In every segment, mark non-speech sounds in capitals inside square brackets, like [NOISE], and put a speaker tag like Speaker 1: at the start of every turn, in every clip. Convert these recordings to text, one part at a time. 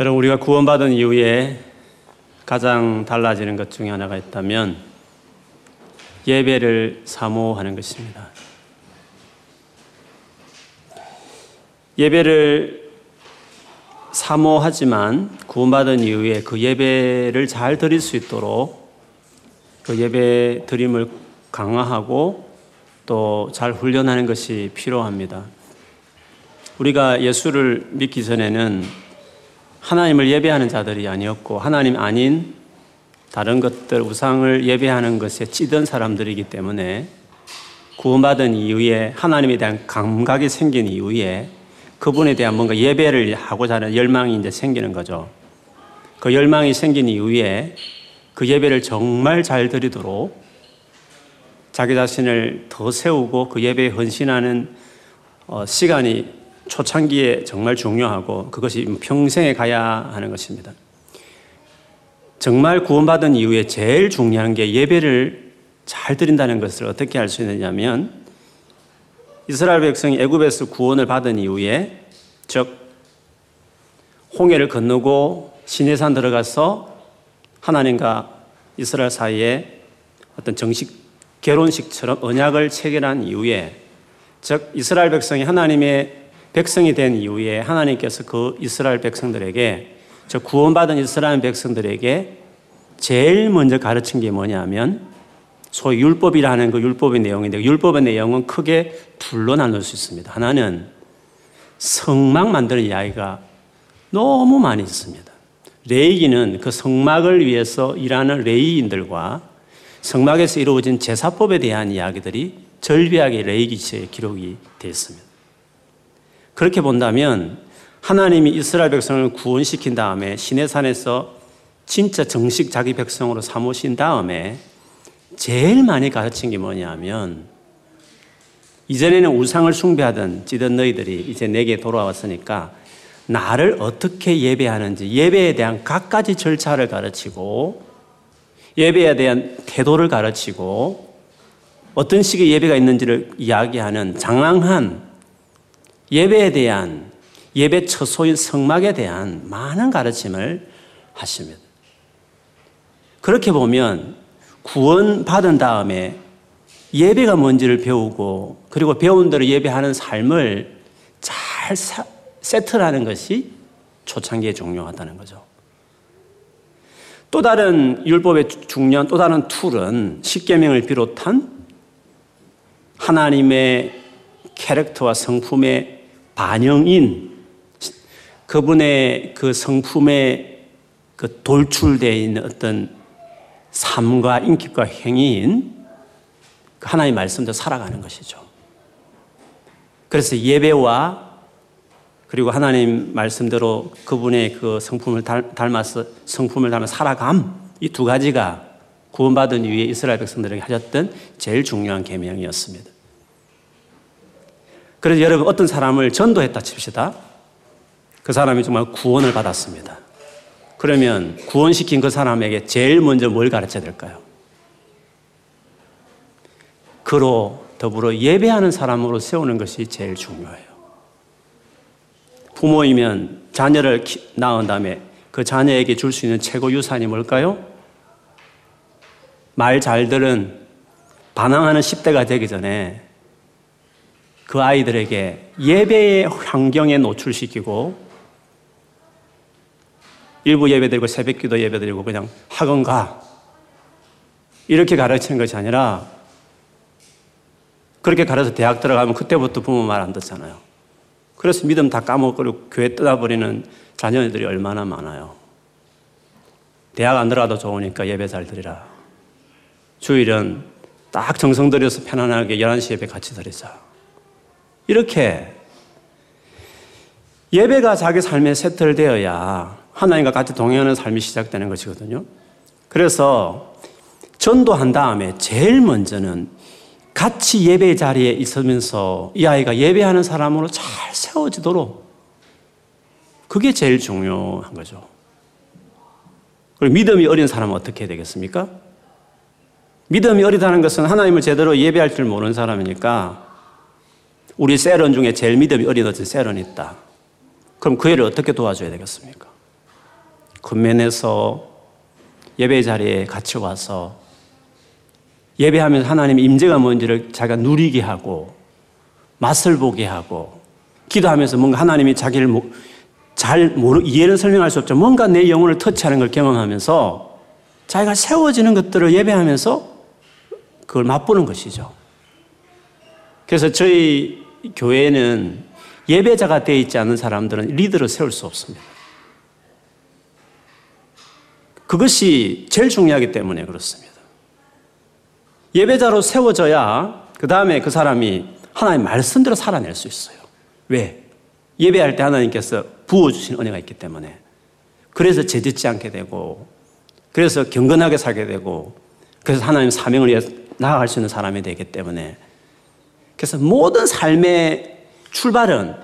Speaker 1: 여러분, 우리가 구원받은 이후에 가장 달라지는 것 중에 하나가 있다면 예배를 사모하는 것입니다. 예배를 사모하지만 구원받은 이후에 그 예배를 잘 드릴 수 있도록 그 예배 드림을 강화하고 또 잘 훈련하는 것이 필요합니다. 우리가 예수를 믿기 전에는 하나님을 예배하는 자들이 아니었고 하나님 아닌 다른 것들 우상을 예배하는 것에 찌든 사람들이기 때문에 구원받은 이후에 하나님에 대한 감각이 생긴 이후에 그분에 대한 뭔가 예배를 하고자 하는 열망이 이제 생기는 거죠. 그 열망이 생긴 이후에 그 예배를 정말 잘 드리도록 자기 자신을 더 세우고 그 예배에 헌신하는 어, 시간이 초창기에 정말 중요하고 그것이 평생에 가야 하는 것입니다. 정말 구원받은 이후에 제일 중요한 게 예배를 잘 드린다는 것을 어떻게 할수 있느냐면 이스라엘 백성이 애굽에서 구원을 받은 이후에 즉 홍해를 건너고 시내산 들어가서 하나님과 이스라엘 사이에 어떤 정식 결혼식처럼 언약을 체결한 이후에 즉 이스라엘 백성이 하나님의 백성이 된 이후에 하나님께서 그 이스라엘 백성들에게 저 구원받은 이스라엘 백성들에게 제일 먼저 가르친 게 뭐냐면 소위 율법이라는 그 율법의 내용인데 그 율법의 내용은 크게 둘로 나눌 수 있습니다. 하나는 성막 만드는 이야기가 너무 많이 있습니다. 레이기는 그 성막을 위해서 일하는 레이인들과 성막에서 이루어진 제사법에 대한 이야기들이 절비하게 레이기시에 기록이 되어 있습니다. 그렇게 본다면 하나님이 이스라엘 백성을 구원시킨 다음에 시내산에서 진짜 정식 자기 백성으로 삼으신 다음에 제일 많이 가르친 게 뭐냐면 이전에는 우상을 숭배하던 찌든 너희들이 이제 내게 돌아왔으니까 나를 어떻게 예배하는지 예배에 대한 각가지 절차를 가르치고 예배에 대한 태도를 가르치고 어떤 식의 예배가 있는지를 이야기하는 장황한 예배에 대한 예배 처소인 성막에 대한 많은 가르침을 하십니다. 그렇게 보면 구원 받은 다음에 예배가 뭔지를 배우고 그리고 배운 대로 예배하는 삶을 잘 세트라는 것이 초창기에 중요하다는 거죠. 또 다른 율법의 중요한 또 다른 툴은 십계명을 비롯한 하나님의 캐릭터와 성품의 반영인 그분의 그 성품에 그 돌출되어 있는 어떤 삶과 인격과 행위인 그 하나님의 말씀대로 살아가는 것이죠. 그래서 예배와 그리고 하나님 말씀대로 그분의 그 성품을 닮아서 성품을 닮아 살아감 이 두 가지가 구원받은 이후에 이스라엘 백성들에게 하셨던 제일 중요한 계명이었습니다. 그래서 여러분 어떤 사람을 전도했다 칩시다. 그 사람이 정말 구원을 받았습니다. 그러면 구원시킨 그 사람에게 제일 먼저 뭘 가르쳐야 될까요? 그로 더불어 예배하는 사람으로 세우는 것이 제일 중요해요. 부모이면 자녀를 낳은 다음에 그 자녀에게 줄 수 있는 최고 유산이 뭘까요? 말 잘 들은 반항하는 10대가 되기 전에 그 아이들에게 예배의 환경에 노출시키고 일부 예배 드리고 새벽 기도 예배 드리고 그냥 학원 가 이렇게 가르치는 것이 아니라 그렇게 가르쳐 대학 들어가면 그때부터 부모 말 안 듣잖아요. 그래서 믿음 다 까먹고 교회 떠나버리는 자녀들이 얼마나 많아요. 대학 안 들어가도 좋으니까 예배 잘 드리라. 주일은 딱 정성 들여서 편안하게 11시 예배 같이 드리자. 이렇게 예배가 자기 삶에 세틀되어야 하나님과 같이 동행하는 삶이 시작되는 것이거든요. 그래서 전도한 다음에 제일 먼저는 같이 예배 자리에 있으면서 이 아이가 예배하는 사람으로 잘 세워지도록 그게 제일 중요한 거죠. 그리고 믿음이 어린 사람은 어떻게 되겠습니까? 믿음이 어리다는 것은 하나님을 제대로 예배할 줄 모르는 사람이니까 우리 세런 중에 제일 믿음이 어린 어떤 세런이 있다. 그럼 그 애를 어떻게 도와줘야 되겠습니까? 근면에서 예배 자리에 같이 와서 예배하면서 하나님의 임재가 뭔지를 자기가 누리게 하고 맛을 보게 하고 기도하면서 뭔가 하나님이 자기를 잘 모르, 이해는 설명할 수 없죠. 뭔가 내 영혼을 터치하는 걸 경험하면서 자기가 세워지는 것들을 예배하면서 그걸 맛보는 것이죠. 그래서 저희 교회는 예배자가 되어 있지 않은 사람들은 리더를 세울 수 없습니다. 그것이 제일 중요하기 때문에 그렇습니다. 예배자로 세워져야 그 다음에 그 사람이 하나님 말씀대로 살아낼 수 있어요. 왜? 예배할 때 하나님께서 부어주신 은혜가 있기 때문에. 그래서 죄짓지 않게 되고, 그래서 경건하게 살게 되고, 그래서 하나님 사명을 위해 나아갈 수 있는 사람이 되기 때문에. 그래서 모든 삶의 출발은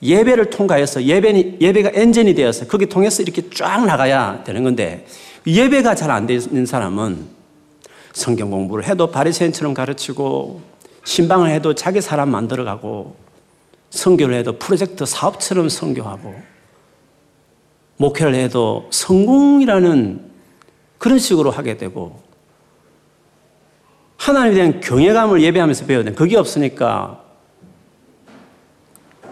Speaker 1: 예배를 통과해서 예배, 예배가 엔진이 되어서 거기 통해서 이렇게 쫙 나가야 되는 건데, 예배가 잘 안 되는 사람은 성경 공부를 해도 바리새인처럼 가르치고 신방을 해도 자기 사람 만들어가고 성교를 해도 프로젝트 사업처럼 성교하고 목회를 해도 성공이라는 그런 식으로 하게 되고 하나님에 대한 경외감을 예배하면서 배워야 돼. 그게 없으니까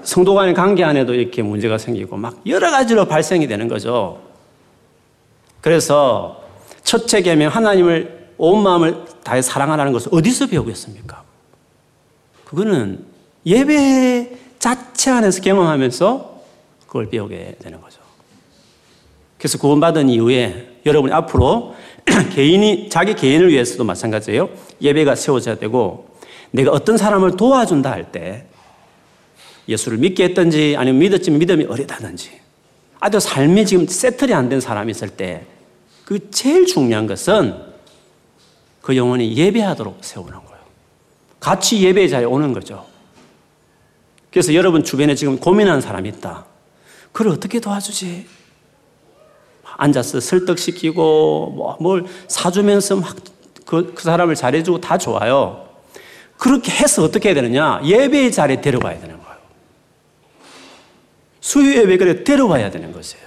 Speaker 1: 성도 간의 관계 안에도 이렇게 문제가 생기고 막 여러 가지로 발생이 되는 거죠. 그래서 첫째 계명 하나님을 온 마음을 다해 사랑하라는 것을 어디서 배우겠습니까? 그거는 예배 자체 안에서 경험하면서 그걸 배우게 되는 거죠. 그래서 구원받은 이후에 여러분이 앞으로 [CLEARS THROAT] 개인이 자기 개인을 위해서도 마찬가지예요. 예배가 세워져야 되고 내가 어떤 사람을 도와준다 할 때 예수를 믿게 했든지 아니면 믿었지만 믿음이 어리다든지 아주 삶이 지금 세틀이 안 된 사람이 있을 때 그 제일 중요한 것은 그 영혼이 예배하도록 세우는 거예요. 같이 예배 자리에 오는 거죠. 그래서 여러분 주변에 지금 고민하는 사람이 있다. 그걸 어떻게 도와주지? 앉아서 설득시키고 뭐 사주면서 막 그 그 사람을 잘해주고 다 좋아요. 그렇게 해서 어떻게 해야 되느냐? 예배의 자리에 데려가야 되는 거예요. 수요 예배를 데려가야 되는 것이에요.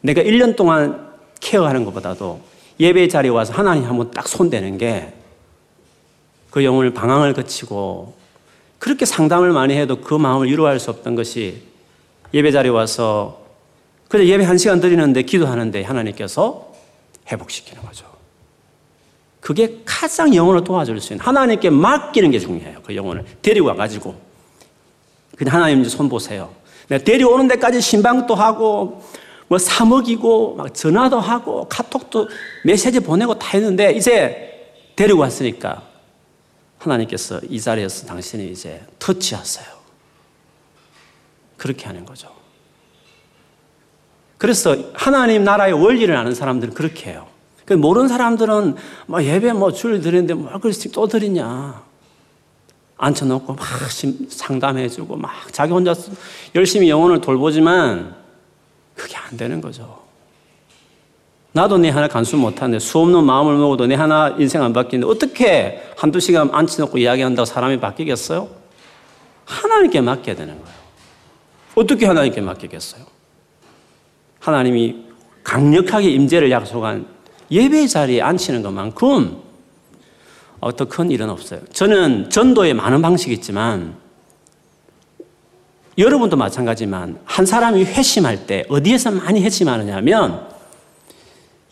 Speaker 1: 내가 1년 동안 케어하는 것보다도 예배 자리에 와서 하나님 한번 딱 손대는 게 그 영혼을 방황을 거치고 그렇게 상담을 많이 해도 그 마음을 위로할 수 없던 것이 예배 자리에 와서 그래 예배 한 시간 드리는데 기도하는데 하나님께서 회복시키는 거죠. 그게 가장 영혼을 도와줄 수 있는 하나님께 맡기는 게 중요해요. 그 영혼을 데리고 와가지고 그냥 하나님 손 보세요. 내가 데려오는 데까지 신방도 하고 뭐 사먹이고 막 전화도 하고 카톡도 메시지 보내고 다 했는데 이제 데리고 왔으니까 하나님께서 이 자리에서 당신이 이제 터치하세요. 그렇게 하는 거죠. 그래서 하나님 나라의 원리를 아는 사람들은 그렇게 해요. 그 모르는 사람들은 뭐 예배 뭐 줄 드리는데 뭘 그렇게 또 드리냐. 앉혀놓고 막 상담해주고 막 자기 혼자 열심히 영혼을 돌보지만 그게 안 되는 거죠. 나도 내 하나 간수 못하는데 수 없는 마음을 먹어도 내 하나 인생 안 바뀌는데 어떻게 한두 시간 앉혀놓고 이야기한다고 사람이 바뀌겠어요? 하나님께 맡겨야 되는 거예요. 어떻게 하나님께 맡기겠어요? 하나님이 강력하게 임재를 약속한 예배 자리에 앉히는 것만큼 어떤 큰 일은 없어요. 저는 전도에 많은 방식이 있지만 여러분도 마찬가지지만 한 사람이 회심할 때 어디에서 많이 회심하느냐면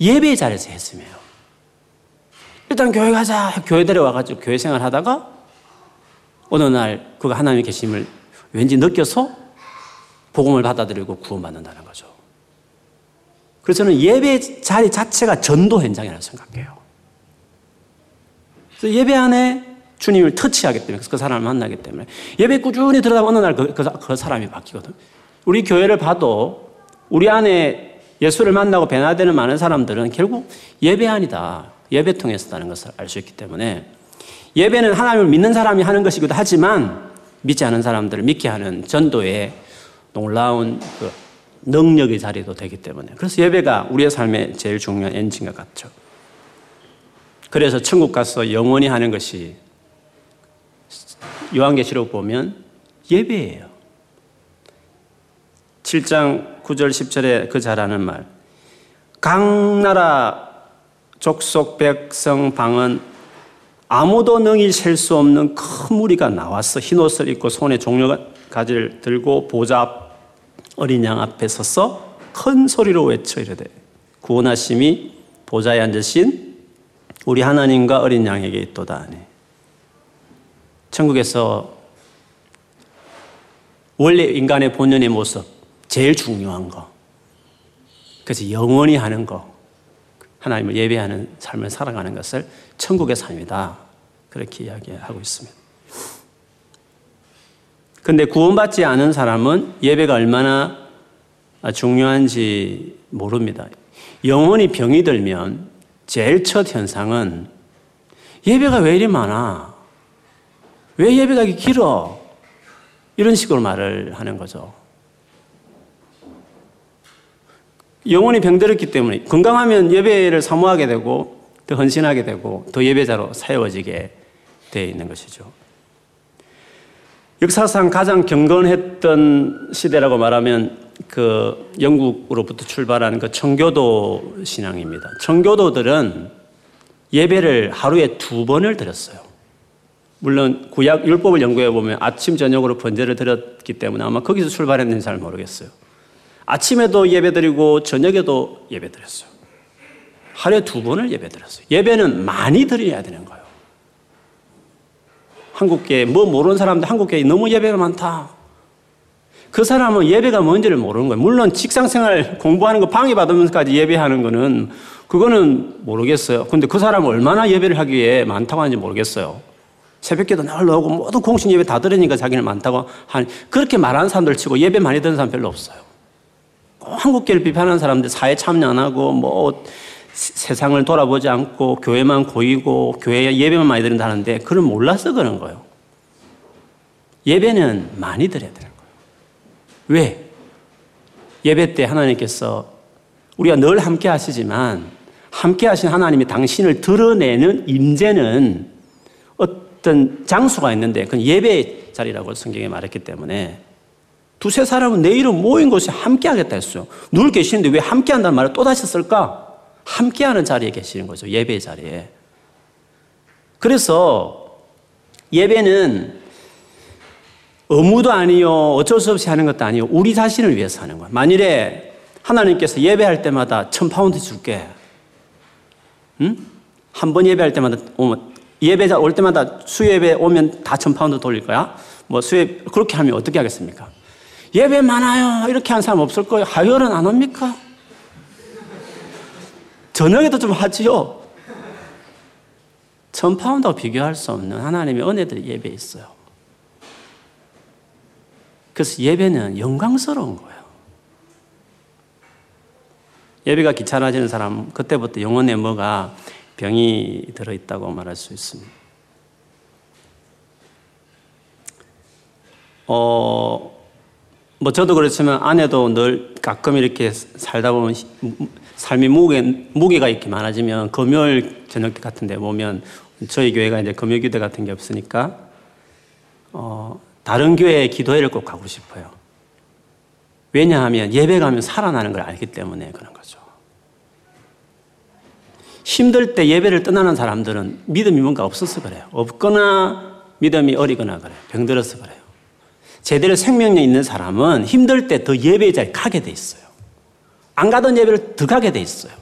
Speaker 1: 예배 자리에서 회심해요. 일단 교회 가자. 교회 데려와가지고 교회 생활 하다가 어느 날 그가 하나님의 계심을 왠지 느껴서 복음을 받아들이고 구원받는다는 거죠. 그래서 저는 예배 자리 자체가 전도 현장이라고 생각해요. 그래서 예배 안에 주님을 터치하기 때문에 그 사람을 만나기 때문에 예배 꾸준히 들어다 어느 날 그, 그, 그 사람이 바뀌거든. 우리 교회를 봐도 우리 안에 예수를 만나고 변화되는 많은 사람들은 결국 예배 아니다. 예배 통해서다는 것을 알 수 있기 때문에 예배는 하나님을 믿는 사람이 하는 것이기도 하지만 믿지 않은 사람들을 믿게 하는 전도의 놀라운 그 능력의 자리도 되기 때문에 그래서 예배가 우리의 삶의 제일 중요한 엔진과 같죠. 그래서 천국 가서 영원히 하는 것이 요한계시록 보면 예배예요. 7장 9절 10절에 그 잘하는 말. 각 나라 족속 백성 방은 아무도 능히 셀 수 없는 큰 무리가 나왔어. 흰 옷을 입고 손에 종려 가지를 들고 보좌 어린 양 앞에 서서 큰 소리로 외쳐 이르되 구원하심이 보좌에 앉으신 우리 하나님과 어린 양에게 있도다 하니. 천국에서 원래 인간의 본연의 모습 제일 중요한 거. 그래서 영원히 하는 거. 하나님을 예배하는 삶을 살아가는 것을 천국의 삶이다. 그렇게 이야기하고 있습니다. 근데 구원받지 않은 사람은 예배가 얼마나 중요한지 모릅니다. 영원히 병이 들면 제일 첫 현상은 예배가 왜 이리 많아? 왜 예배가 이렇게 길어? 이런 식으로 말을 하는 거죠. 영혼이 병들었기 때문에 건강하면 예배를 사모하게 되고 더 헌신하게 되고 더 예배자로 사용어지게 되어 있는 것이죠. 역사상 가장 경건했던 시대라고 말하면 그 영국으로부터 출발한 그 청교도 신앙입니다. 청교도들은 예배를 하루에 두 번을 드렸어요. 물론 구약 율법을 연구해 보면 아침 저녁으로 번제를 드렸기 때문에 아마 거기서 출발했는지 잘 모르겠어요. 아침에도 예배 드리고 저녁에도 예배 드렸어요. 하루에 두 번을 예배 드렸어요. 예배는 많이 드려야 되는. 한국계, 뭐 모르는 사람들 한국계 너무 예배가 많다. 그 사람은 예배가 뭔지를 모르는 거예요. 물론 직장 생활 [LAUGHS] 공부하는 거 방해받으면서까지 예배하는 거는 그거는 모르겠어요. 근데 그 사람은 얼마나 예배를 하기에 많다고 하는지 모르겠어요. 새벽기도 날 나오고 모두 공식 예배 다 들으니까 자기는 많다고 하니 그렇게 말하는 사람들 치고 예배 많이 듣는 사람 별로 없어요. 한국계를 비판하는 사람들 사회 참여 안 하고 뭐 세상을 돌아보지 않고 교회만 고이고 교회 예배만 많이 드린다는데 그걸 몰라서 그런 거예요. 예배는 많이 드려야 되는 거예요. 왜? 예배 때 하나님께서 우리가 늘 함께 하시지만 함께 하신 하나님이 당신을 드러내는 임재는 어떤 장소가 있는데 그건 예배 자리라고 성경에 말했기 때문에 두세 사람은 내 이름 모인 곳에 함께 하겠다 했어요. 늘 계시는데 왜 함께 한다는 말을 또다시 쓸까? 함께 하는 자리에 계시는 거죠. 예배 자리에. 그래서 예배는 의무도 아니요, 어쩔 수 없이 하는 것도 아니요, 우리 자신을 위해서 하는 거야. 만일에 하나님께서 예배할 때마다 천 파운드 줄게. 응? 한 번 예배할 때마다 오면, 예배자 올 때마다 수예배 오면 다 천 파운드 돌릴 거야? 뭐 수예, 그렇게 하면 어떻게 하겠습니까? 예배 많아요. 이렇게 한 사람 없을 거예요. 하열은 안 옵니까? 저녁에도 좀 하지요. 천 파운드와 비교할 수 없는 하나님의 은혜들이 예배에 있어요. 그래서 예배는 영광스러운 거예요. 예배가 귀찮아지는 사람, 그때부터 영혼에 뭐가 병이 들어있다고 말할 수 있습니다. 어, 뭐 저도 그렇지만 아내도 늘 가끔 이렇게 살다 보면 삶이 무게, 무게가 이렇게 많아지면 금요일 저녁 같은 데 보면 저희 교회가 이제 금요 기도 같은 게 없으니까 어, 다른 교회에 기도회를 꼭 가고 싶어요. 왜냐하면 예배 가면 살아나는 걸 알기 때문에 그런 거죠. 힘들 때 예배를 떠나는 사람들은 믿음이 뭔가 없어서 그래요. 없거나 믿음이 어리거나 그래요. 병들어서 그래요. 제대로 생명력 있는 사람은 힘들 때 더 예배 자리에 가게 돼 있어요. 안 가던 예배를 더 가게 돼 있어요.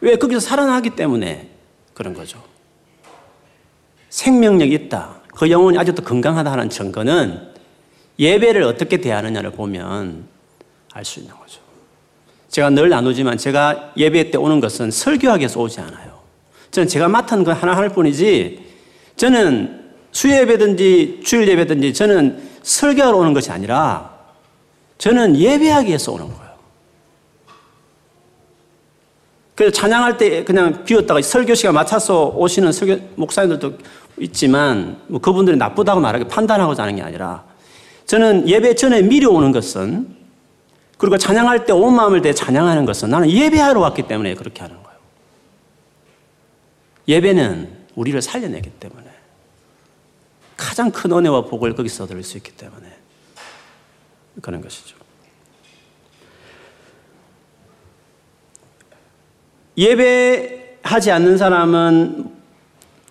Speaker 1: 왜? 거기서 살아나기 때문에 그런 거죠. 생명력이 있다. 그 영혼이 아직도 건강하다는 증거는 예배를 어떻게 대하느냐를 보면 알 수 있는 거죠. 제가 늘 나누지만 제가 예배 때 오는 것은 설교하기 위해서 오지 않아요. 저는 제가 맡은 거 하나 할 뿐이지 저는 수예배든지 주일 예배든지 저는 설교하러 오는 것이 아니라 저는 예배하기 위해서 오는 거예요. 그래서 찬양할 때 그냥 비웠다가 설교 시간 맞춰서 오시는 설교 목사님들도 있지만 뭐 그분들이 나쁘다고 말하기 판단하고자 하는 게 아니라 저는 예배 전에 미리 오는 것은 그리고 찬양할 때 온 마음을 대 찬양하는 것은 나는 예배하러 왔기 때문에 그렇게 하는 거예요. 예배는 우리를 살려내기 때문에 가장 큰 은혜와 복을 거기서 얻을 수 있기 때문에 그런 것이죠. 예배하지 않는 사람은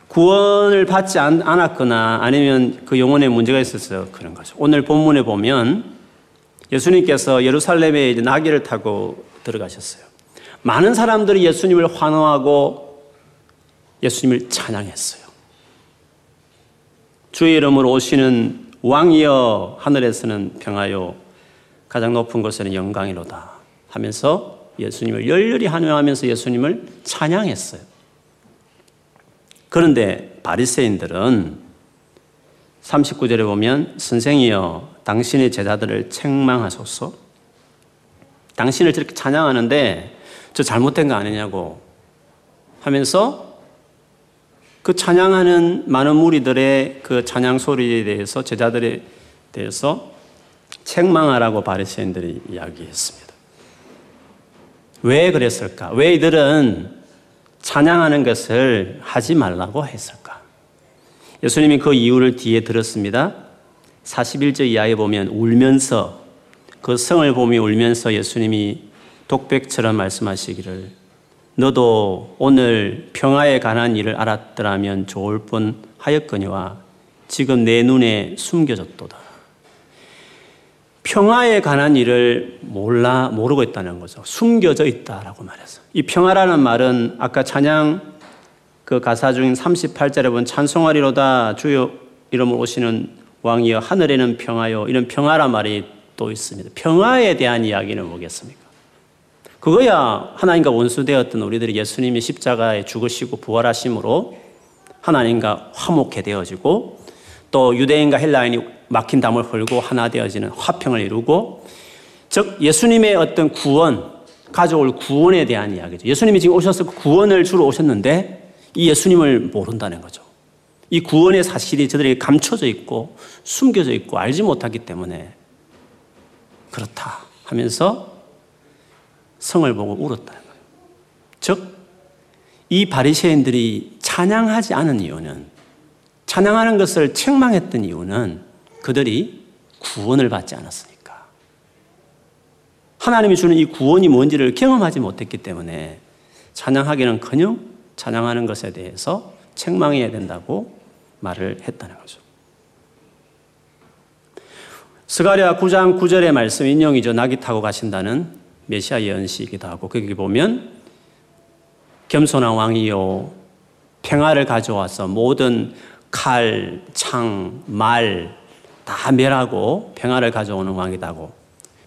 Speaker 1: 구원을 받지 않았거나 아니면 그 영혼에 문제가 있어서 그런 거죠. 오늘 본문에 보면 예수님께서 예루살렘에 이제 나귀를 타고 들어가셨어요. 많은 사람들이 예수님을 환호하고 예수님을 찬양했어요. 주의 이름으로 오시는 왕이여 하늘에서는 평하여 가장 높은 곳에는 영광이로다 하면서 예수님을 열렬히 환호하면서 예수님을 찬양했어요. 그런데 바리새인들은 39절에 보면 선생이여 당신의 제자들을 책망하소서. 당신을 저렇게 찬양하는데 저 잘못된 거 아니냐고 하면서 그 찬양하는 많은 무리들의 그 찬양 소리에 대해서 제자들에 대해서 책망하라고 바리새인들이 이야기했습니다. 왜 그랬을까? 왜 이들은 찬양하는 것을 하지 말라고 했을까? 예수님이 그 이유를 뒤에 들었습니다. 41절 이하에 보면 울면서 그 성을 보며 울면서 예수님이 독백처럼 말씀하시기를 너도 오늘 평화에 관한 일을 알았더라면 좋을 뻔 하였거니와 지금 내 눈에 숨겨졌도다. 평화에 관한 일을 몰라 모르고 있다는 거죠. 숨겨져 있다라고 말해서. 이 평화라는 말은 아까 찬양 그 가사 중인 38절에 본 찬송하리로다 주여 이름으로 오시는 왕이여 하늘에는 평화요 이런 평화란 말이 또 있습니다. 평화에 대한 이야기는 뭐겠습니까? 그거야 하나님과 원수되었던 우리들이 예수님이 십자가에 죽으시고 부활하심으로 하나님과 화목해 되어지고 또 유대인과 헬라인이 막힌 담을 헐고 하나 되어지는 화평을 이루고 즉 예수님의 어떤 구원 가져올 구원에 대한 이야기죠. 예수님이 지금 오셔서 구원을 주러 오셨는데 이 예수님을 모른다는 거죠. 이 구원의 사실이 저들에게 감춰져 있고 숨겨져 있고 알지 못하기 때문에 그렇다 하면서 성을 보고 울었다는 거예요. 즉, 이 바리새인들이 찬양하지 않은 이유는 찬양하는 것을 책망했던 이유는 그들이 구원을 받지 않았으니까. 하나님이 주는 이 구원이 뭔지를 경험하지 못했기 때문에 찬양하기는 커녕 찬양하는 것에 대해서 책망해야 된다고 말을 했다는 거죠. 스가랴 9장 9절의 말씀 인용이죠. 낙이 타고 가신다는 메시아 예언시이기도 하고 거기 보면 겸손한 왕이요 평화를 가져와서 모든 칼, 창, 말 다 멸하고 평화를 가져오는 왕이다고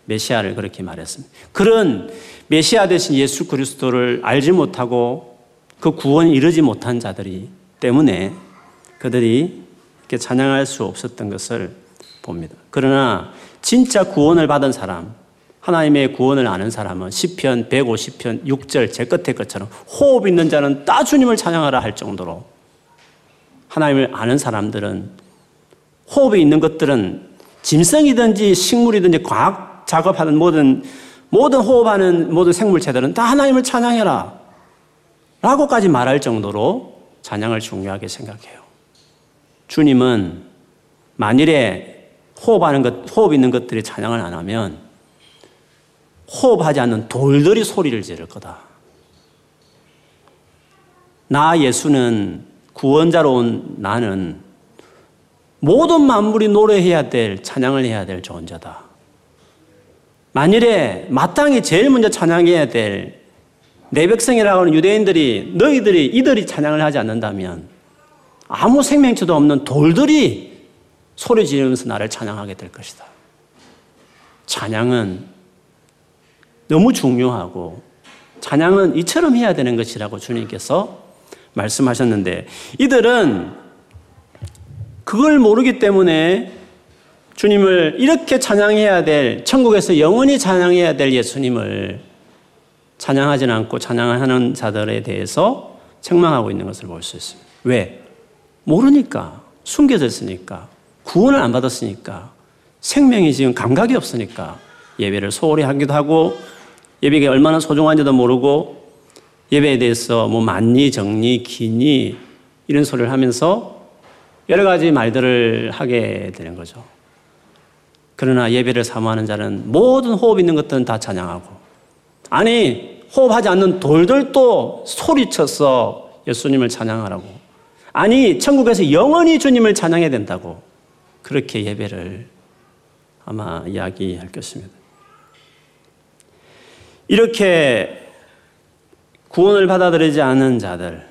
Speaker 1: 메시아를 그렇게 말했습니다. 그런 메시아 대신 예수 그리스도를 알지 못하고 그 구원을 이루지 못한 자들이 때문에 그들이 이렇게 찬양할 수 없었던 것을 봅니다. 그러나 진짜 구원을 받은 사람, 하나님의 구원을 아는 사람은 시편 150편 6절 제 끝에 것처럼 호흡 있는 자는 따 주님을 찬양하라 할 정도로 하나님을 아는 사람들은 호흡이 있는 것들은 짐승이든지 식물이든지 과학 작업하는 모든 모든 호흡하는 모든 생물체들은 다 하나님을 찬양해라 라고까지 말할 정도로 찬양을 중요하게 생각해요. 주님은 만일에 호흡하는 것, 호흡 있는 것들이 찬양을 안 하면 호흡하지 않는 돌들이 소리를 지를 거다. 나 예수는 구원자로 온 나는 모든 만물이 노래해야 될, 찬양을 해야 될 존재다. 만일에 마땅히 제일 먼저 찬양해야 될 내 백성이라고 하는 유대인들이 너희들이 이들이 찬양을 하지 않는다면 아무 생명체도 없는 돌들이 소리 지르면서 나를 찬양하게 될 것이다. 찬양은 너무 중요하고 찬양은 이처럼 해야 되는 것이라고 주님께서 말씀하셨는데 이들은 그걸 모르기 때문에 주님을 이렇게 찬양해야 될 천국에서 영원히 찬양해야 될 예수님을 찬양하지는 않고 찬양하는 자들에 대해서 책망하고 있는 것을 볼 수 있습니다. 왜? 모르니까. 숨겨져 있으니까. 구원을 안 받았으니까. 생명이 지금 감각이 없으니까. 예배를 소홀히 하기도 하고, 예배가 얼마나 소중한지도 모르고, 예배에 대해서 뭐 많니, 적니, 기니, 이런 소리를 하면서 여러 가지 말들을 하게 되는 거죠. 그러나 예배를 사모하는 자는 모든 호흡 있는 것들은 다 찬양하고, 아니, 호흡하지 않는 돌들도 소리쳐서 예수님을 찬양하라고. 아니, 천국에서 영원히 주님을 찬양해야 된다고. 그렇게 예배를 아마 이야기할 것입니다. 이렇게 구원을 받아들이지 않은 자들,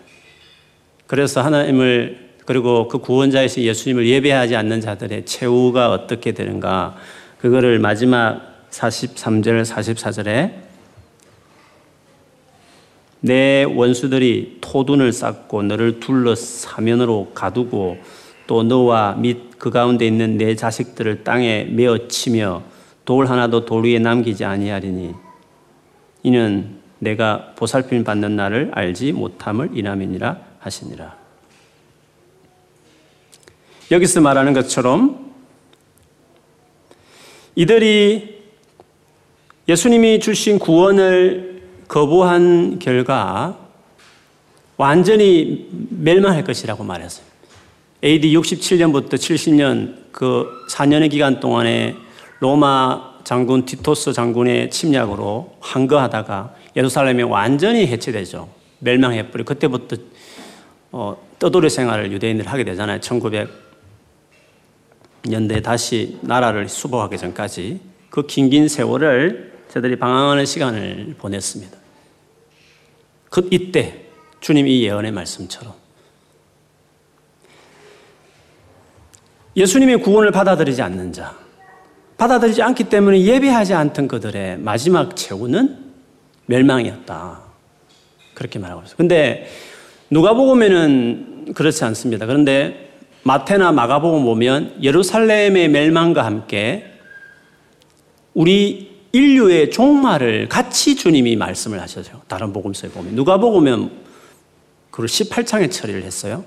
Speaker 1: 그래서 하나님을 그리고 그 구원자이신 예수님을 예배하지 않는 자들의 최후가 어떻게 되는가, 그거를 마지막 43절, 44절에 내 원수들이 토둔을 쌓고 너를 둘러 사면으로 가두고 또 너와 및 그 가운데 있는 내 자식들을 땅에 메어 치며 돌 하나도 돌 위에 남기지 아니하리니 이는 내가 보살핌 받는 날을 알지 못함을 이남이니라 하시니라. 여기서 말하는 것처럼 이들이 예수님이 주신 구원을 거부한 결과 완전히 멸망할 것이라고 말했어요. AD 67년부터 70년 그 4년의 기간 동안에 로마 장군 티토스 장군의 침략으로 항거하다가 예루살렘이 완전히 해체되죠. 멸망해버려. 그때부터 어, 떠돌이 생활을 유대인들 하게 되잖아요. 1900년대 다시 나라를 수복하기 전까지 그 긴긴 세월을 저들이 방황하는 시간을 보냈습니다. 그 이때 주님 이 예언의 말씀처럼 예수님의 구원을 받아들이지 않는 자, 받아들이지 않기 때문에 예배하지 않던 그들의 마지막 최후는 멸망이었다. 그렇게 말하고 있어요. 근데 누가복음에는 그렇지 않습니다. 그런데 마태나 마가복음 보면 예루살렘의 멸망과 함께 우리 인류의 종말을 같이 주님이 말씀을 하셔요. 다른 복음서에 보면 누가 복음은 그걸 18장에 처리를 했어요.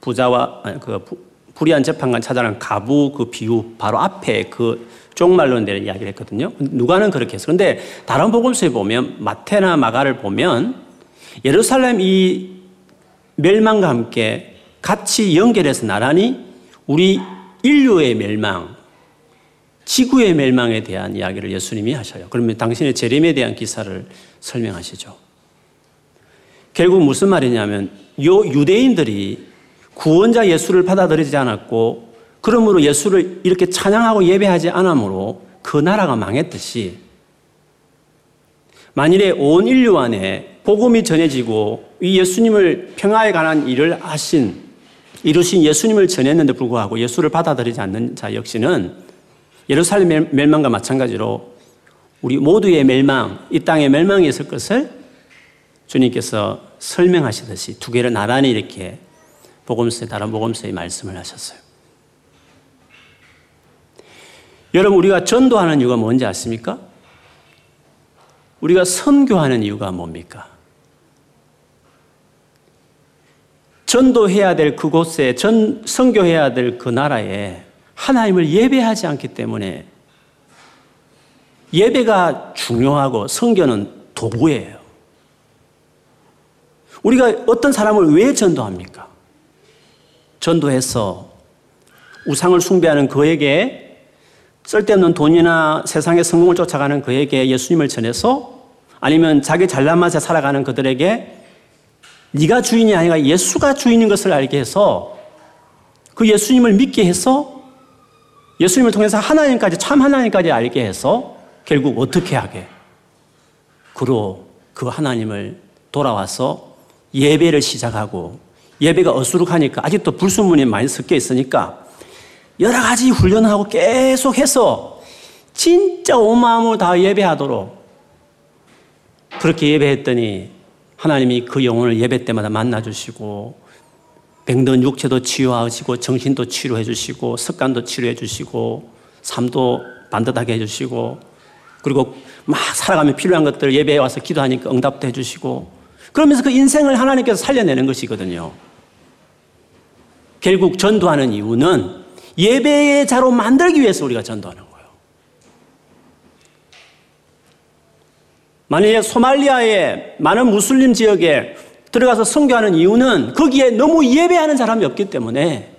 Speaker 1: 부자와 그 불의한 재판관 찾아낸 가부 그 비유 바로 앞에 그 쪽말론들의 이야기를 했거든요. 누가는 그렇게 했어. 그런데 다른 복음서에 보면 마테나 마가를 보면 예루살렘 이 멸망과 함께 같이 연결해서 나란히 우리 인류의 멸망, 지구의 멸망에 대한 이야기를 예수님이 하셔요. 그러면 당신의 재림에 대한 기사를 설명하시죠. 결국 무슨 말이냐면 요 유대인들이 구원자 예수를 받아들이지 않았고 그러므로 예수를 이렇게 찬양하고 예배하지 않으므로 그 나라가 망했듯이 만일에 온 인류 안에 복음이 전해지고 이 예수님을 평화에 관한 일을 하신 이루신 예수님을 전했는데 불구하고 예수를 받아들이지 않는 자 역시는 예루살렘 멸망과 마찬가지로 우리 모두의 멸망, 이 땅의 멸망이 있을 것을 주님께서 설명하시듯이 두 개를 나란히 이렇게 복음서에 다른 복음서에 말씀을 하셨어요. 여러분 우리가 전도하는 이유가 뭔지 아십니까? 우리가 선교하는 이유가 뭡니까? 전도해야 될 그곳에 전 선교해야 될 그 나라에 하나님을 예배하지 않기 때문에 예배가 중요하고 선교는 도구예요. 우리가 어떤 사람을 왜 전도합니까? 전도해서 우상을 숭배하는 그에게 쓸데없는 돈이나 세상의 성공을 쫓아가는 그에게 예수님을 전해서 아니면 자기 잘난 맛에 살아가는 그들에게 네가 주인이 아니라 예수가 주인인 것을 알게 해서 그 예수님을 믿게 해서 예수님을 통해서 하나님까지 참 하나님까지 알게 해서 결국 어떻게 하게? 그로 그 하나님을 돌아와서 예배를 시작하고 예배가 어수룩하니까 아직도 불순물이 많이 섞여 있으니까 여러 가지 훈련하고 계속해서 진짜 온 마음으로 다 예배하도록 그렇게 예배했더니 하나님이 그 영혼을 예배 때마다 만나 주시고 병든 육체도 치유하시고 정신도 치료해 주시고 습관도 치료해 주시고 삶도 반듯하게 해 주시고 그리고 막 살아가면 필요한 것들 예배에 와서 기도하니까 응답도 해 주시고 그러면서 그 인생을 하나님께서 살려내는 것이거든요. 결국 전도하는 이유는 예배의 자로 만들기 위해서 우리가 전도하는 거예요. 만약에 소말리아의 많은 무슬림 지역에 들어가서 선교하는 이유는 거기에 너무 예배하는 사람이 없기 때문에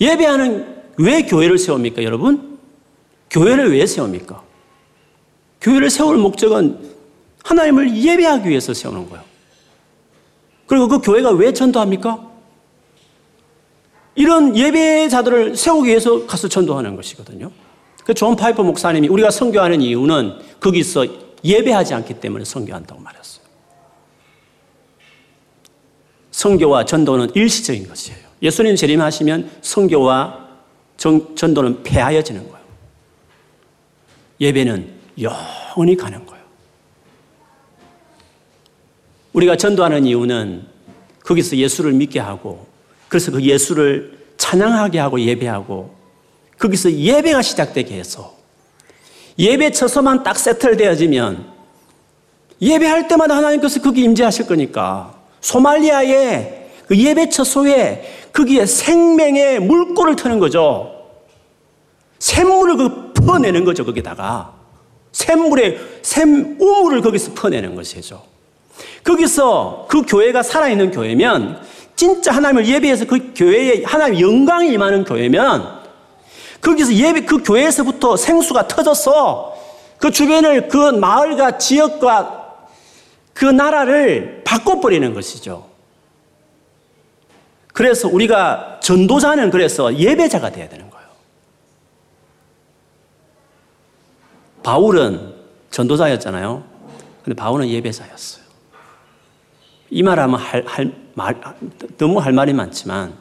Speaker 1: 예배하는 왜 교회를 세웁니까, 여러분? 교회를 왜 세웁니까? 교회를 세울 목적은 하나님을 예배하기 위해서 세우는 거예요. 그리고 그 교회가 왜 전도합니까? 이런 예배자들을 세우기 위해서 가서 전도하는 것이거든요. 그존 파이퍼 목사님이 우리가 선교하는 이유는 거기서 예배하지 않기 때문에 선교한다고 말했어요. 선교와 전도는 일시적인 것이에요. 예수님 재림하시면 선교와 전도는 폐하여지는 거예요. 예배는 영원히 가는 거예요. 우리가 전도하는 이유는 거기서 예수를 믿게 하고 그래서 그 예수를 찬양하게 하고 예배하고 거기서 예배가 시작되게 해서 예배 처서만 딱 세틀되어지면 예배할 때마다 하나님께서 거기 임재하실 거니까 소말리아의 그 예배 처소에 거기에 생명의 물꼬를 트는 거죠. 샘물을 그 퍼내는 거죠, 거기다가. 샘물에, 샘, 우물을 거기서 퍼내는 것이죠. 거기서 그 교회가 살아있는 교회면 진짜 하나님을 예배해서 그 교회에 하나님 영광이 임하는 교회면 거기서 예배 그 교회에서부터 생수가 터져서 그 주변을 그 마을과 지역과 그 나라를 바꿔버리는 것이죠. 그래서 우리가 전도자는 그래서 예배자가 되어야 되는 거예요. 바울은 전도자였잖아요. 근데 바울은 예배자였어요. 이 말하면 할, 할, 말, 너무 할 말이 많지만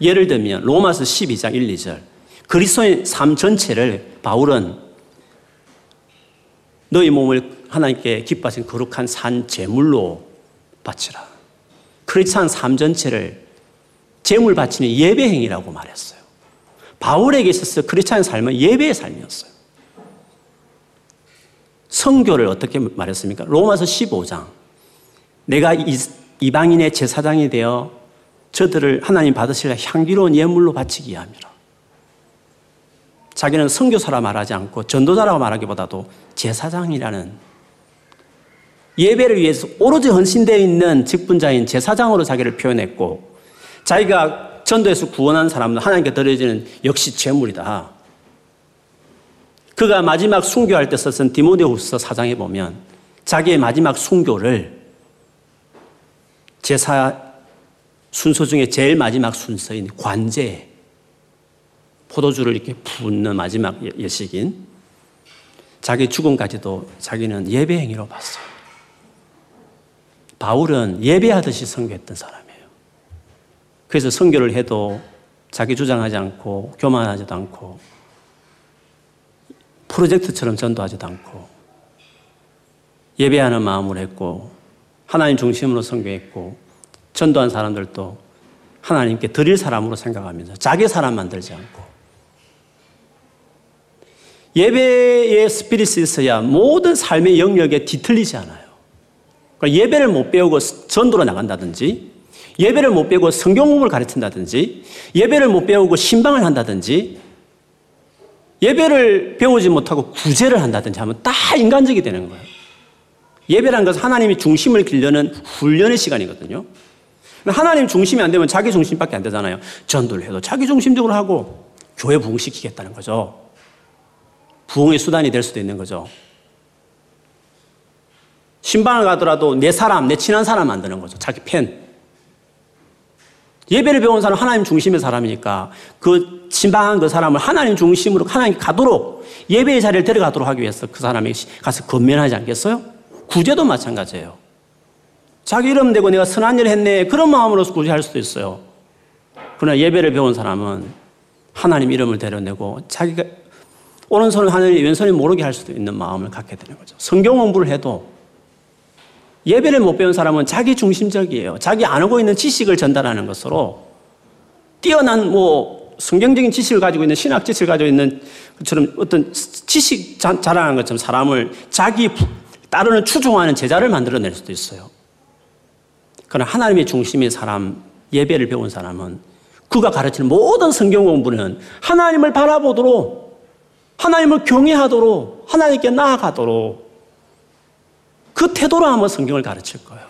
Speaker 1: 예를 들면 로마서 12장 1, 2절 그리스도의 삶 전체를 바울은 너희 몸을 하나님께 기뻐하신 거룩한 산 제물로 바치라. 크리스찬 삶 전체를 제물 바치는 예배 행위라고 말했어요. 바울에게 있어서 크리스찬 삶은 예배의 삶이었어요. 성교를 어떻게 말했습니까? 로마서 15장. 내가 이 방인의 제사장이 되어 저들을 하나님 받으실 향기로운 예물로 바치기 위함이라. 자기는 선교사라 말하지 않고 전도자라고 말하기보다도 제사장이라는 예배를 위해서 오로지 헌신되어 있는 직분자인 제사장으로 자기를 표현했고 자기가 전도에서 구원한 사람은 하나님께 드려지는 역시 제물이다. 그가 마지막 순교할 때 썼은 디모데후서 사장에 보면 자기의 마지막 순교를 제사 순서 중에 제일 마지막 순서인 관제 포도주를 이렇게 붓는 마지막 예, 예식인 자기 죽음까지도 자기는 예배 행위로 봤어요. 바울은 예배하듯이 선교했던 사람이에요. 그래서 선교를 해도 자기 주장하지 않고 교만하지도 않고 프로젝트처럼 전도하지도 않고 예배하는 마음으로 했고 하나님 중심으로 선교했고 전도한 사람들도 하나님께 드릴 사람으로 생각하면서 자기 사람 만들지 않고 예배의 스피릿이 있어야 모든 삶의 영역에 뒤틀리지 않아요. 그러니까 예배를 못 배우고 전도로 나간다든지, 예배를 못 배우고 성경 공부를 가르친다든지, 예배를 못 배우고 신방을 한다든지, 예배를 배우지 못하고 구제를 한다든지 하면 다 인간적이 되는 거예요. 예배란 것은 하나님이 중심을 기르는 훈련의 시간이거든요. 하나님 중심이 안 되면 자기 중심밖에 안 되잖아요. 전도를 해도 자기 중심적으로 하고 교회 부흥시키겠다는 거죠. 부흥의 수단이 될 수도 있는 거죠. 신방을 가더라도 내 사람, 내 친한 사람 만드는 거죠. 자기 팬. 예배를 배운 사람은 하나님 중심의 사람이니까 그 신방한 그 사람을 하나님 중심으로 하나님 가도록 예배의 자리를 데려가도록 하기 위해서 그 사람이 가서 건면하지 않겠어요? 구제도 마찬가지예요. 자기 이름 대고 내가 선한 일을 했네. 그런 마음으로 구제할 수도 있어요. 그러나 예배를 배운 사람은 하나님 이름을 데려내고 자기가 오른손을 하늘이 왼손이 모르게 할 수도 있는 마음을 갖게 되는 거죠. 성경 공부를 해도 예배를 못 배운 사람은 자기 중심적이에요. 자기 안 하고 있는 지식을 전달하는 것으로 뛰어난 뭐 성경적인 지식을 가지고 있는 신학 지식을 가지고 있는 것처럼 어떤 지식 자랑하는 것처럼 사람을 자기 따르는 추종하는 제자를 만들어낼 수도 있어요. 그러나 하나님의 중심의 사람, 예배를 배운 사람은 그가 가르치는 모든 성경 공부는 하나님을 바라보도록, 하나님을 경외하도록, 하나님께 나아가도록 그 태도로 한번 성경을 가르칠 거예요.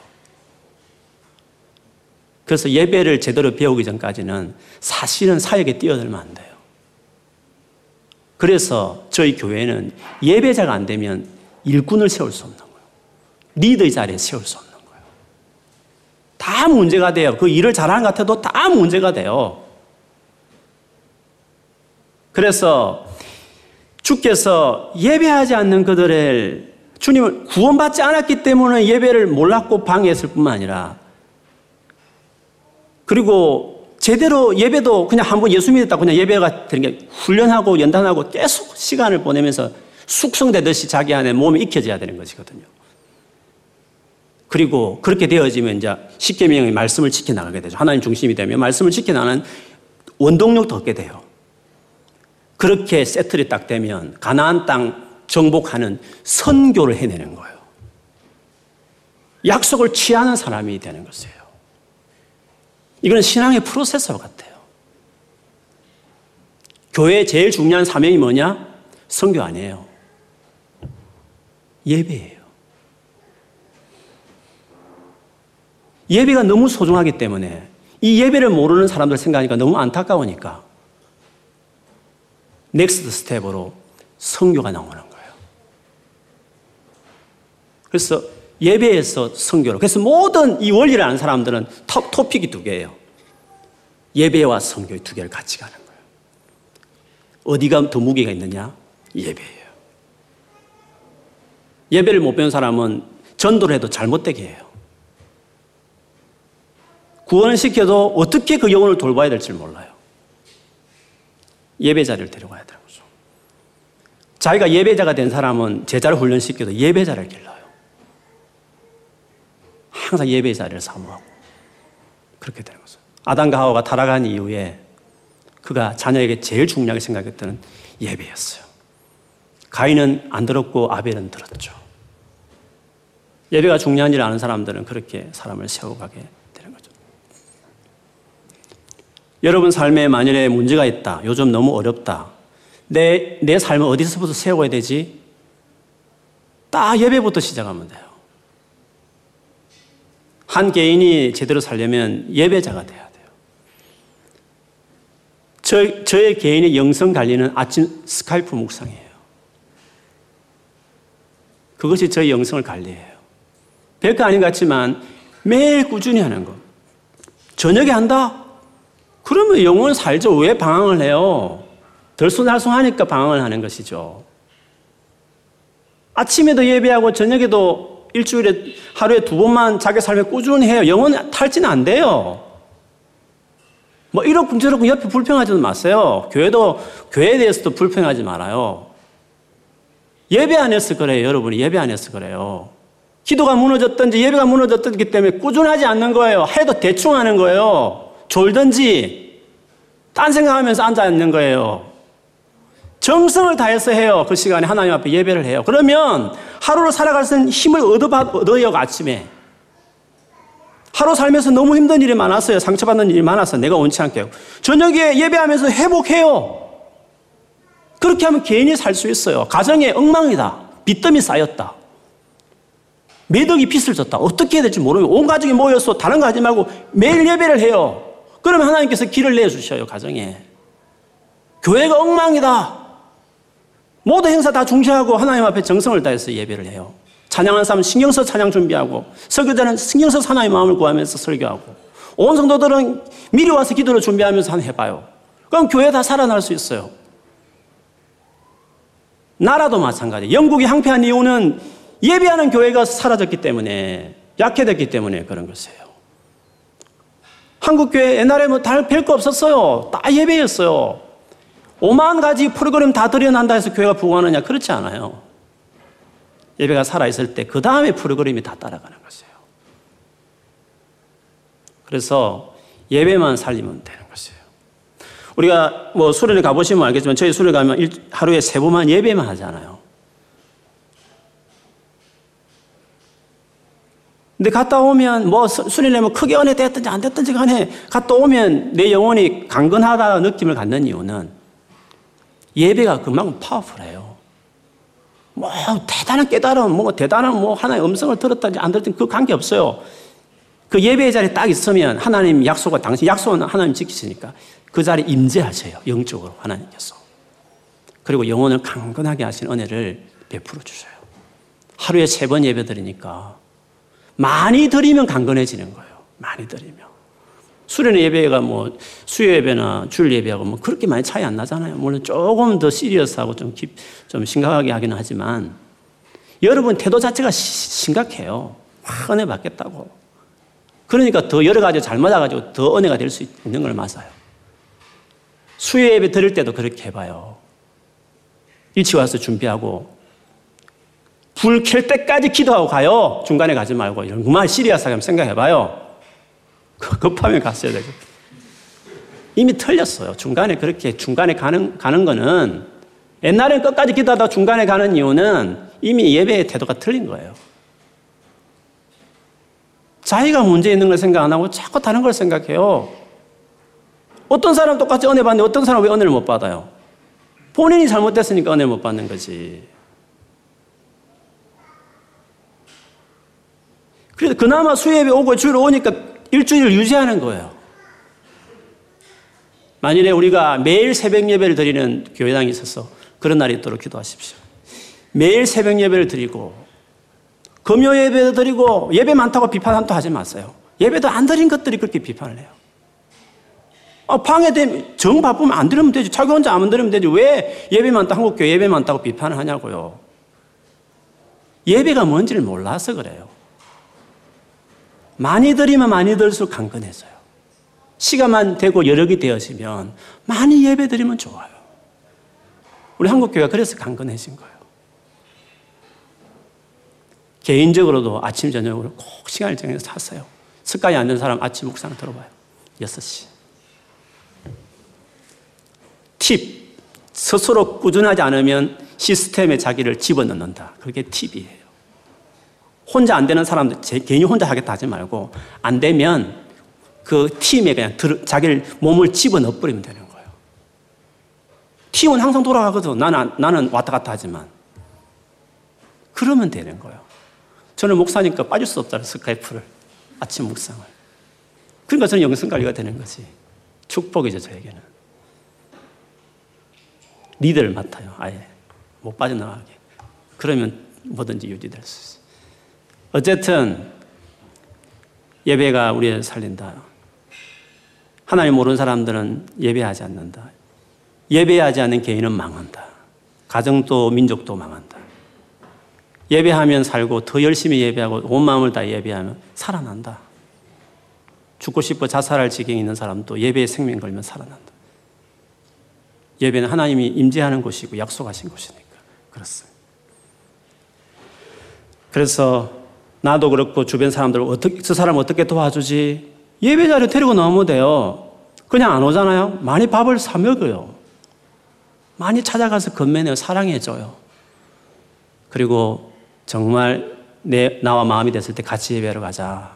Speaker 1: 그래서 예배를 제대로 배우기 전까지는 사실은 사역에 뛰어들면 안 돼요. 그래서 저희 교회는 예배자가 안 되면 일꾼을 세울 수 없는 거예요. 리더의 자리에 세울 수 없는 거예요. 다 문제가 돼요. 그 일을 잘하는 것 같아도 다 문제가 돼요. 그래서 주께서 예배하지 않는 그들을 주님을 구원받지 않았기 때문에 예배를 몰랐고 방해했을 뿐만 아니라 그리고 제대로 예배도 그냥 한번 예수 믿었다 그냥 예배가 되는 게 훈련하고 연단하고 계속 시간을 보내면서 숙성되듯이 자기 안에 몸이 익혀져야 되는 것이거든요. 그리고 그렇게 되어지면 이제 십계명의 말씀을 지켜나가게 되죠. 하나님 중심이 되면 말씀을 지켜나가는 원동력도 얻게 돼요. 그렇게 세틀이 딱 되면 가나안 땅 정복하는 선교를 해내는 거예요. 약속을 취하는 사람이 되는 것이에요. 이건 신앙의 프로세서 같아요. 교회의 제일 중요한 사명이 뭐냐? 선교 아니에요. 예배예요. 예배가 너무 소중하기 때문에 이 예배를 모르는 사람들 생각하니까 너무 안타까우니까 next step으로 선교가 나오는 거예요. 그래서 예배에서 선교로. 그래서 모든 이 원리를 아는 사람들은 톱, 토픽이 두 개예요. 예배와 선교의 두 개를 같이 가는 거예요. 어디가 더 무게가 있느냐? 예배예요. 예배를 못 배운 사람은 전도를 해도 잘못되게 해요. 구원을 시켜도 어떻게 그 영혼을 돌봐야 될지 몰라요. 예배자를 데려가야 되는 거죠. 자기가 예배자가 된 사람은 제자를 훈련시켜도 예배자를 길러요. 항상 예배의 자리를 사모하고 그렇게 되는 거죠. 아담과 하와가 타락한 이후에 그가 자녀에게 제일 중요하게 생각했던 예배였어요. 가인은 안 들었고 아벨은 들었죠. 예배가 중요한 일 아는 사람들은 그렇게 사람을 세워가게 되는 거죠. 여러분 삶에 만일에 문제가 있다. 요즘 너무 어렵다. 내, 내 삶을 어디서부터 세워야 되지? 딱 예배부터 시작하면 돼요. 한 개인이 제대로 살려면 예배자가 돼야 돼요. 저, 저의 개인의 영성 관리는 아침 스카이프 묵상이에요. 그것이 저의 영성을 관리해요. 별거 아닌 것 같지만 매일 꾸준히 하는 것. 저녁에 한다? 그러면 영혼 살죠. 왜 방황을 해요? 덜순달순하니까 방황을 하는 것이죠. 아침에도 예배하고 저녁에도 일주일에 하루에 두 번만 자기 삶에 꾸준히 해요. 영혼 탈진은 안 돼요. 뭐 이렇군 저렇군 옆에 불평하지도 마세요. 교회도 교회에 대해서도 불평하지 말아요. 예배 안 해서 그래요. 여러분이 예배 안 해서 그래요. 기도가 무너졌든지 예배가 무너졌든지 때문에 꾸준하지 않는 거예요. 해도 대충 하는 거예요. 졸든지 딴 생각하면서 앉아 있는 거예요. 정성을 다해서 해요. 그 시간에 하나님 앞에 예배를 해요. 그러면 하루를 살아갈 수 있는 힘을 얻어요, 아침에. 하루 살면서 너무 힘든 일이 많았어요. 상처받는 일이 많아서 내가 원치 않게. 저녁에 예배하면서 회복해요. 그렇게 하면 개인이 살 수 있어요. 가정에 엉망이다. 빚더미 쌓였다. 매덕이 빚을 졌다. 어떻게 해야 될지 모르면 온 가족이 모여서 다른 거 하지 말고 매일 예배를 해요. 그러면 하나님께서 길을 내주셔요, 가정에. 교회가 엉망이다. 모든 행사 다 중시하고 하나님 앞에 정성을 다해서 예배를 해요. 찬양하는 사람은 신경써 찬양 준비하고 설교자는 신경써 하나님의 마음을 구하면서 설교하고 온 성도들은 미리 와서 기도를 준비하면서 한 해봐요. 그럼 교회 다 살아날 수 있어요. 나라도 마찬가지. 영국이 항폐한 이유는 예배하는 교회가 사라졌기 때문에 약해졌기 때문에 그런 것이에요. 한국 교회 옛날에 뭐다 별거 없었어요. 다 예배였어요. 오만 가지 프로그램 다 들여난다 해서 교회가 부흥하느냐? 그렇지 않아요. 예배가 살아 있을 때 그 다음에 프로그램이 다 따라가는 것이에요. 그래서 예배만 살리면 되는. 우리가 뭐 수련회 가보시면 알겠지만 저희 수련회 가면 하루에 세 번만 예배만 하잖아요. 근데 갔다 오면 뭐 수련회 뭐 크게 은혜 됐든지 안 됐든지 간에 갔다 오면 내 영혼이 강건하다 느낌을 갖는 이유는 예배가 그만큼 파워풀해요. 뭐 대단한 깨달음, 뭐 대단한 뭐 하나의 음성을 들었든지 안 들었든지 그 관계 없어요. 그 예배의 자리에 딱 있으면 하나님 약속을 당신 약속은 하나님 지키시니까 그 자리에 임재하세요. 영적으로 하나님께서. 그리고 영혼을 강건하게 하신 은혜를 베풀어 주셔요. 하루에 세 번 예배 드리니까 많이 드리면 강건해지는 거예요. 많이 드리면. 수련회 예배가 뭐 수요 예배나 주일 예배하고 뭐 그렇게 많이 차이 안 나잖아요. 물론 조금 더 시리어스하고 좀, 깊, 좀 심각하게 하기는 하지만 여러분 태도 자체가 심각해요. 확 은혜 받겠다고. 그러니까 더 여러 가지 잘 맞아가지고 더 은혜가 될 수 있는 걸 맞아요. 수요 예배 드릴 때도 그렇게 해봐요. 일찍 와서 준비하고 불 켤 때까지 기도하고 가요. 중간에 가지 말고 정말 시리아스하게 생각해봐요. 급하면 갔어야 되고. 이미 틀렸어요. 중간에 그렇게 중간에 가는 가는 거는 옛날엔 끝까지 기도하다 중간에 가는 이유는 이미 예배의 태도가 틀린 거예요. 자기가 문제 있는 걸 생각 안 하고 자꾸 다른 걸 생각해요. 어떤 사람 똑같이 은혜 받는데 어떤 사람 왜 은혜를 못 받아요? 본인이 잘못됐으니까 은혜를 못 받는 거지. 그래서 그나마 수예배 오고 주일 오니까 일주일을 유지하는 거예요. 만일에 우리가 매일 새벽 예배를 드리는 교회당이 있어서 그런 날이 있도록 기도하십시오. 매일 새벽 예배를 드리고 금요 예배도 드리고 예배 많다고 비판도 하지 마세요. 예배도 안 드린 것들이 그렇게 비판을 해요. 아, 방해되면 정 바쁘면 안 들으면 되지. 자기 혼자 안 들으면 되지. 왜 예배 많다 한국교회 예배 많다고 비판을 하냐고요. 예배가 뭔지를 몰라서 그래요. 많이 드리면 많이 들수록 강건해져요. 시간만 되고 여력이 되어지면 많이 예배 드리면 좋아요. 우리 한국교회가 그래서 강건해진 거예요. 개인적으로도 아침, 저녁으로 꼭 시간을 정해서 잤어요. 습관이 안 된 사람 아침 묵상 들어봐요. 6시. 팁. 스스로 꾸준하지 않으면 시스템에 자기를 집어넣는다. 그게 팁이에요. 혼자 안 되는 사람들, 제 괜히 혼자 하겠다 하지 말고, 안 되면 그 팀에 그냥 들, 자기를 몸을 집어 넣어버리면 되는 거예요. 팀은 항상 돌아가거든. 나는, 나는 왔다 갔다 하지만. 그러면 되는 거예요. 저는 목사니까 빠질 수 없잖아요. 스카이프를. 아침 묵상을. 그러니까 저는 영성 관리가 되는 거지. 축복이죠, 저에게는. 리더를 맡아요, 아예. 못 빠져나가게. 그러면 뭐든지 유지될 수 있어요. 어쨌든 예배가 우리를 살린다. 하나님 모르는 사람들은 예배하지 않는다. 예배하지 않는 개인은 망한다. 가정도 민족도 망한다. 예배하면 살고 더 열심히 예배하고 온 마음을 다 예배하면 살아난다. 죽고 싶어 자살할 지경에 있는 사람도 예배에 생명 걸면 살아난다. 예배는 하나님이 임재하는 곳이고 약속하신 곳이니까 그렇습니다. 그래서 나도 그렇고 주변 사람들 어떻게 저 사람 어떻게 도와주지? 예배 자리 데리고 나오면 돼요. 그냥 안 오잖아요. 많이 밥을 사 먹어요. 많이 찾아가서 건면해요. 사랑해줘요. 그리고 정말 내 나와 마음이 됐을 때 같이 예배하러 가자.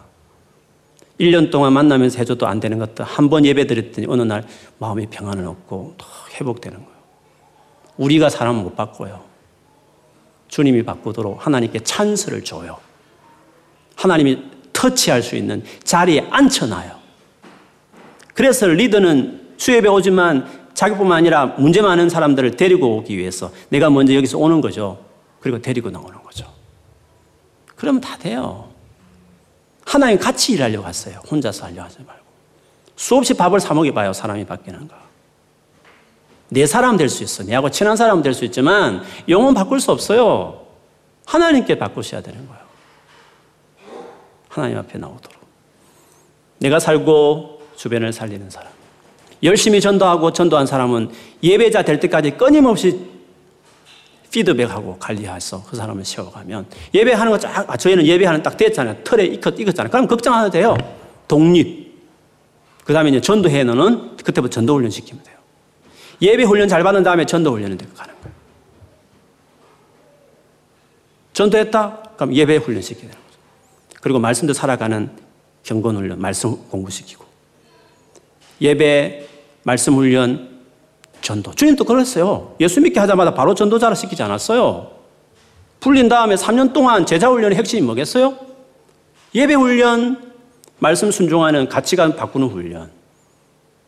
Speaker 1: 1년 동안 만나면서 해줘도 안 되는 것도 한 번 예배 드렸더니 어느 날 마음이 평안을 얻고 또 회복되는 거예요. 우리가 사람 못 바꿔요. 주님이 바꾸도록 하나님께 찬스를 줘요. 하나님이 터치할 수 있는 자리에 앉혀놔요. 그래서 리더는 수협에 오지만 자기뿐만 아니라 문제 많은 사람들을 데리고 오기 위해서 내가 먼저 여기서 오는 거죠. 그리고 데리고 나오는 거죠. 그러면 다 돼요. 하나님 같이 일하려고 했어요. 혼자서 하려고 하지 말고. 수없이 밥을 사 먹여 봐요. 사람이 바뀌는가. 내 사람 될 수 있어. 내하고 친한 사람 될 수 있지만 영혼 바꿀 수 없어요. 하나님께 바꾸셔야 되는 거예요. 하나님 앞에 나오도록. 내가 살고 주변을 살리는 사람. 열심히 전도하고 전도한 사람은 예배자 될 때까지 끊임없이 피드백하고 관리해서 그 사람을 세워가면 예배하는 거 쫙, 아, 저희는 예배하는 딱 됐잖아요. 틀에 익었, 익었잖아요. 그럼 걱정 안 해도 돼요. 독립. 그 다음에 이제 전도해 놓는 그때부터 전도 훈련 시키면 돼요. 예배 훈련 잘 받은 다음에 전도 훈련을 가는 거예요. 전도했다? 그럼 예배 훈련 시켜야 돼요. 그리고 말씀도 살아가는 경건 훈련, 말씀 공부시키고 예배, 말씀 훈련, 전도. 주님도 그랬어요. 예수 믿게 하자마자 바로 전도자를 시키지 않았어요. 풀린 다음에 3년 동안 제자 훈련의 핵심이 뭐겠어요? 예배 훈련, 말씀 순종하는 가치관 바꾸는 훈련.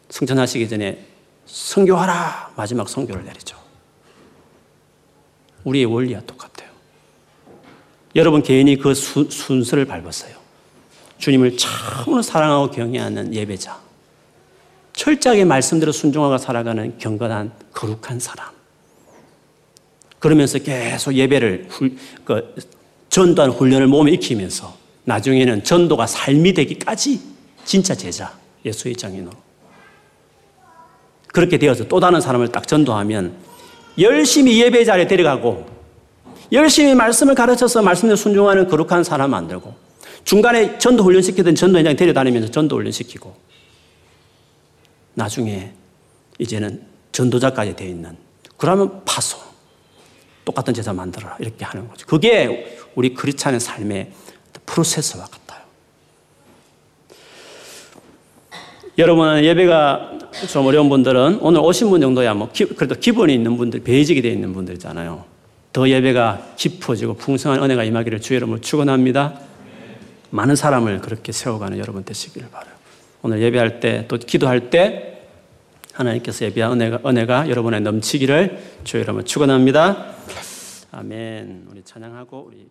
Speaker 1: 승천하시기 전에 성교하라 마지막 성교를 내리죠. 우리의 원리와 똑같아요. 여러분 개인이 그 수, 순서를 밟았어요. 주님을 참으로 사랑하고 경외하는 예배자. 철저하게 말씀대로 순종하고 살아가는 경건한 거룩한 사람. 그러면서 계속 예배를 훌, 그 전도하는 훈련을 몸에 익히면서 나중에는 전도가 삶이 되기까지 진짜 제자, 예수의 장인으로. 그렇게 되어서 또 다른 사람을 딱 전도하면 열심히 예배 자리에 데려가고 열심히 말씀을 가르쳐서 말씀에 순종하는 거룩한 사람 만들고 중간에 전도 훈련시키던 전도 현장 데려다니면서 전도 훈련시키고 나중에 이제는 전도자까지 되어 있는 그러면 파소 똑같은 제자 만들어라 이렇게 하는 거죠. 그게 우리 크리스찬의 삶의 프로세스와 같아요. 여러분 예배가 좀 어려운 분들은 오늘 오신 분 정도야 뭐 기, 그래도 기본이 있는 분들 베이직이 되어 있는 분들이잖아요. 더 예배가 깊어지고 풍성한 은혜가 임하기를 주의 이름으로 축원합니다. 많은 사람을 그렇게 세워가는 여러분 되시기를 바라요. 오늘 예배할 때 또 기도할 때 하나님께서 예배한 은혜가, 은혜가 여러분의 넘치기를 주의 이름으로 축원합니다. 아멘. 우리 찬양하고 우리